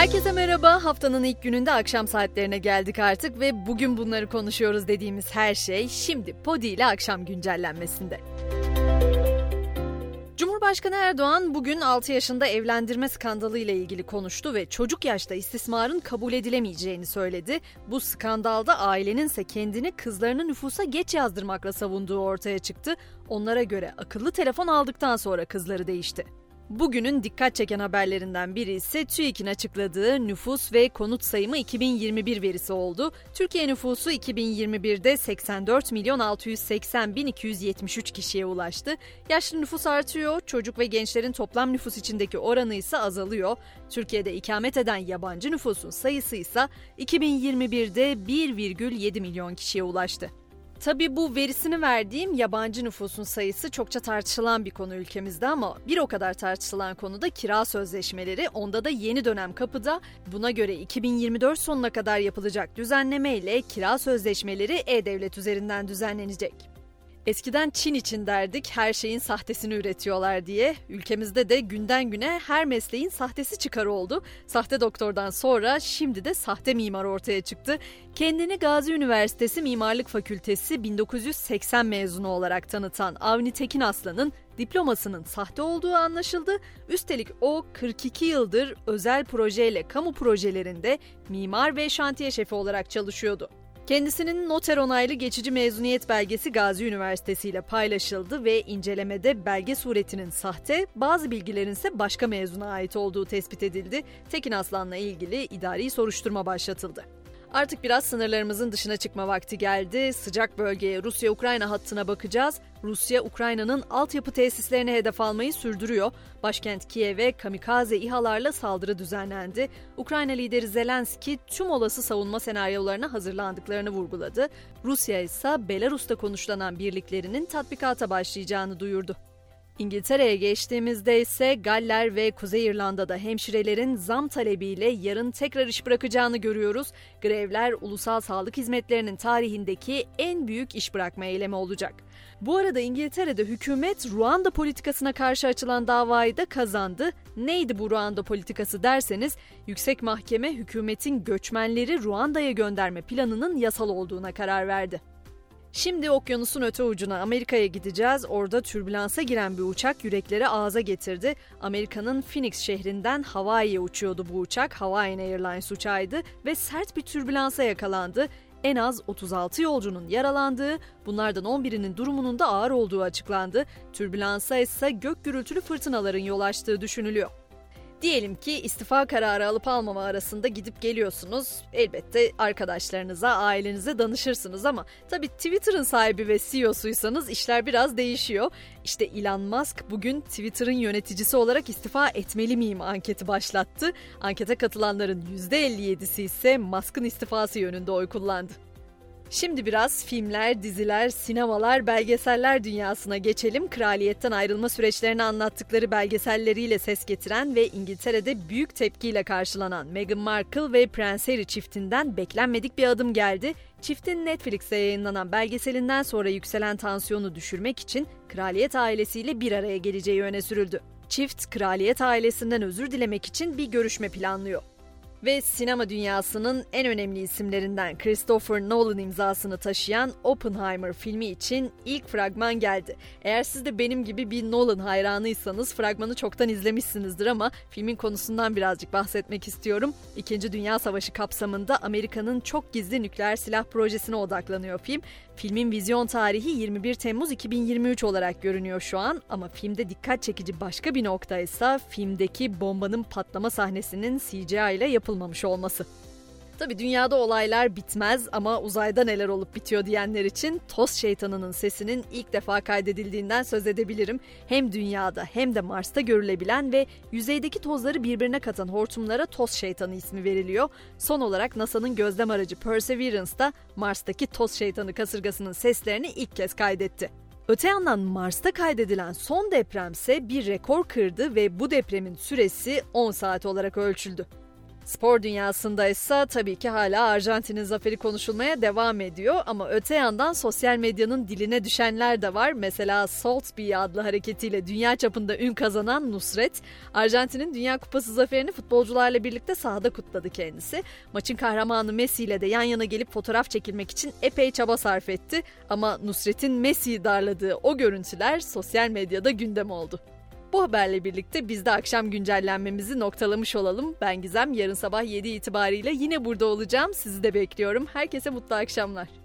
Herkese merhaba. Haftanın ilk gününde akşam saatlerine geldik artık ve bugün bunları konuşuyoruz dediğimiz her şey şimdi Podi ile akşam güncellenmesinde. Cumhurbaşkanı Erdoğan bugün 6 yaşında evlendirme skandalı ile ilgili konuştu ve çocuk yaşta istismarın kabul edilemeyeceğini söyledi. Bu skandalda ailenin ise kendini kızlarını nüfusa geç yazdırmakla savunduğu ortaya çıktı. Onlara göre akıllı telefon aldıktan sonra kızları değişti. Bugünün dikkat çeken haberlerinden biri ise TÜİK'in açıkladığı nüfus ve konut sayımı 2021 verisi oldu. Türkiye nüfusu 2021'de 84 milyon 680 bin 273 kişiye ulaştı. Yaşlı nüfus artıyor, çocuk ve gençlerin toplam nüfus içindeki oranı ise azalıyor. Türkiye'de ikamet eden yabancı nüfusun sayısı ise 2021'de 1,7 milyon kişiye ulaştı. Tabi bu verisini verdiğim yabancı nüfusun sayısı çokça tartışılan bir konu ülkemizde ama bir o kadar tartışılan konu da kira sözleşmeleri. Onda da yeni dönem kapıda. Buna göre 2024 sonuna kadar yapılacak düzenleme ile kira sözleşmeleri e-devlet üzerinden düzenlenecek. Eskiden Çin için derdik her şeyin sahtesini üretiyorlar diye. Ülkemizde de günden güne her mesleğin sahtesi çıkar oldu. Sahte doktordan sonra şimdi de sahte mimar ortaya çıktı. Kendini Gazi Üniversitesi Mimarlık Fakültesi 1980 mezunu olarak tanıtan Avni Tekin Aslan'ın diplomasının sahte olduğu anlaşıldı. Üstelik o 42 yıldır özel projeyle kamu projelerinde mimar ve şantiye şefi olarak çalışıyordu. Kendisinin noter onaylı geçici mezuniyet belgesi Gazi Üniversitesi ile paylaşıldı ve incelemede belge suretinin sahte, bazı bilgilerin ise başka mezuna ait olduğu tespit edildi. Tekin Aslan'la ilgili idari soruşturma başlatıldı. Artık biraz sınırlarımızın dışına çıkma vakti geldi. Sıcak bölgeye Rusya-Ukrayna hattına bakacağız. Rusya, Ukrayna'nın altyapı tesislerine hedef almayı sürdürüyor. Başkent Kiev'e kamikaze İHA'larla saldırı düzenlendi. Ukrayna lideri Zelenski tüm olası savunma senaryolarına hazırlandıklarını vurguladı. Rusya ise Belarus'ta konuşlanan birliklerinin tatbikata başlayacağını duyurdu. İngiltere'ye geçtiğimizde ise Galler ve Kuzey İrlanda'da hemşirelerin zam talebiyle yarın tekrar iş bırakacağını görüyoruz. Grevler ulusal sağlık hizmetlerinin tarihindeki en büyük iş bırakma eylemi olacak. Bu arada İngiltere'de hükümet Ruanda politikasına karşı açılan davayı da kazandı. Neydi bu Ruanda politikası derseniz, yüksek mahkeme hükümetin göçmenleri Ruanda'ya gönderme planının yasal olduğuna karar verdi. Şimdi okyanusun öte ucuna Amerika'ya gideceğiz. Orada türbülansa giren bir uçak yürekleri ağza getirdi. Amerika'nın Phoenix şehrinden Hawaii'ye uçuyordu bu uçak. Hawaiian Airlines uçağıydı ve sert bir türbülansa yakalandı. En az 36 yolcunun yaralandığı, bunlardan 11'inin durumunun da ağır olduğu açıklandı. Türbülansa ise gök gürültülü fırtınaların yol açtığı düşünülüyor. Diyelim ki istifa kararı alıp almama arasında gidip geliyorsunuz. Elbette arkadaşlarınıza, ailenize danışırsınız ama tabii Twitter'ın sahibi ve CEO'suysanız işler biraz değişiyor. İşte Elon Musk bugün Twitter'ın yöneticisi olarak istifa etmeli miyim anketi başlattı. Ankete katılanların %57'si ise Musk'ın istifası yönünde oy kullandı. Şimdi biraz filmler, diziler, sinemalar, belgeseller dünyasına geçelim. Kraliyetten ayrılma süreçlerini anlattıkları belgeselleriyle ses getiren ve İngiltere'de büyük tepkiyle karşılanan Meghan Markle ve Prens Harry çiftinden beklenmedik bir adım geldi. Çiftin Netflix'te yayınlanan belgeselinden sonra yükselen tansiyonu düşürmek için kraliyet ailesiyle bir araya geleceği öne sürüldü. Çift kraliyet ailesinden özür dilemek için bir görüşme planlıyor ve sinema dünyasının en önemli isimlerinden Christopher Nolan imzasını taşıyan Oppenheimer filmi için ilk fragman geldi. Eğer siz de benim gibi bir Nolan hayranıysanız fragmanı çoktan izlemişsinizdir ama filmin konusundan birazcık bahsetmek istiyorum. İkinci Dünya Savaşı kapsamında Amerika'nın çok gizli nükleer silah projesine odaklanıyor film. Filmin vizyon tarihi 21 Temmuz 2023 olarak görünüyor şu an ama filmde dikkat çekici başka bir nokta ise filmdeki bombanın patlama sahnesinin CGI ile yapılmamış olması. Tabi dünyada olaylar bitmez ama uzayda neler olup bitiyor diyenler için toz şeytanının sesinin ilk defa kaydedildiğinden söz edebilirim. Hem dünyada hem de Mars'ta görülebilen ve yüzeydeki tozları birbirine katan hortumlara toz şeytanı ismi veriliyor. Son olarak NASA'nın gözlem aracı Perseverance da Mars'taki toz şeytanı kasırgasının seslerini ilk kez kaydetti. Öte yandan Mars'ta kaydedilen son depremse bir rekor kırdı ve bu depremin süresi 10 saat olarak ölçüldü. Spor dünyasında ise tabii ki hala Arjantin'in zaferi konuşulmaya devam ediyor ama öte yandan sosyal medyanın diline düşenler de var. Mesela Saltby adlı hareketiyle dünya çapında ün kazanan Nusret, Arjantin'in Dünya Kupası zaferini futbolcularla birlikte sahada kutladı kendisi. Maçın kahramanı Messi ile de yan yana gelip fotoğraf çekilmek için epey çaba sarf etti ama Nusret'in Messi'yi darladığı o görüntüler sosyal medyada gündem oldu. Bu haberle birlikte biz de akşam güncellenmemizi noktalamış olalım. Ben Gizem yarın sabah 7 itibariyle yine burada olacağım. Sizi de bekliyorum. Herkese mutlu akşamlar.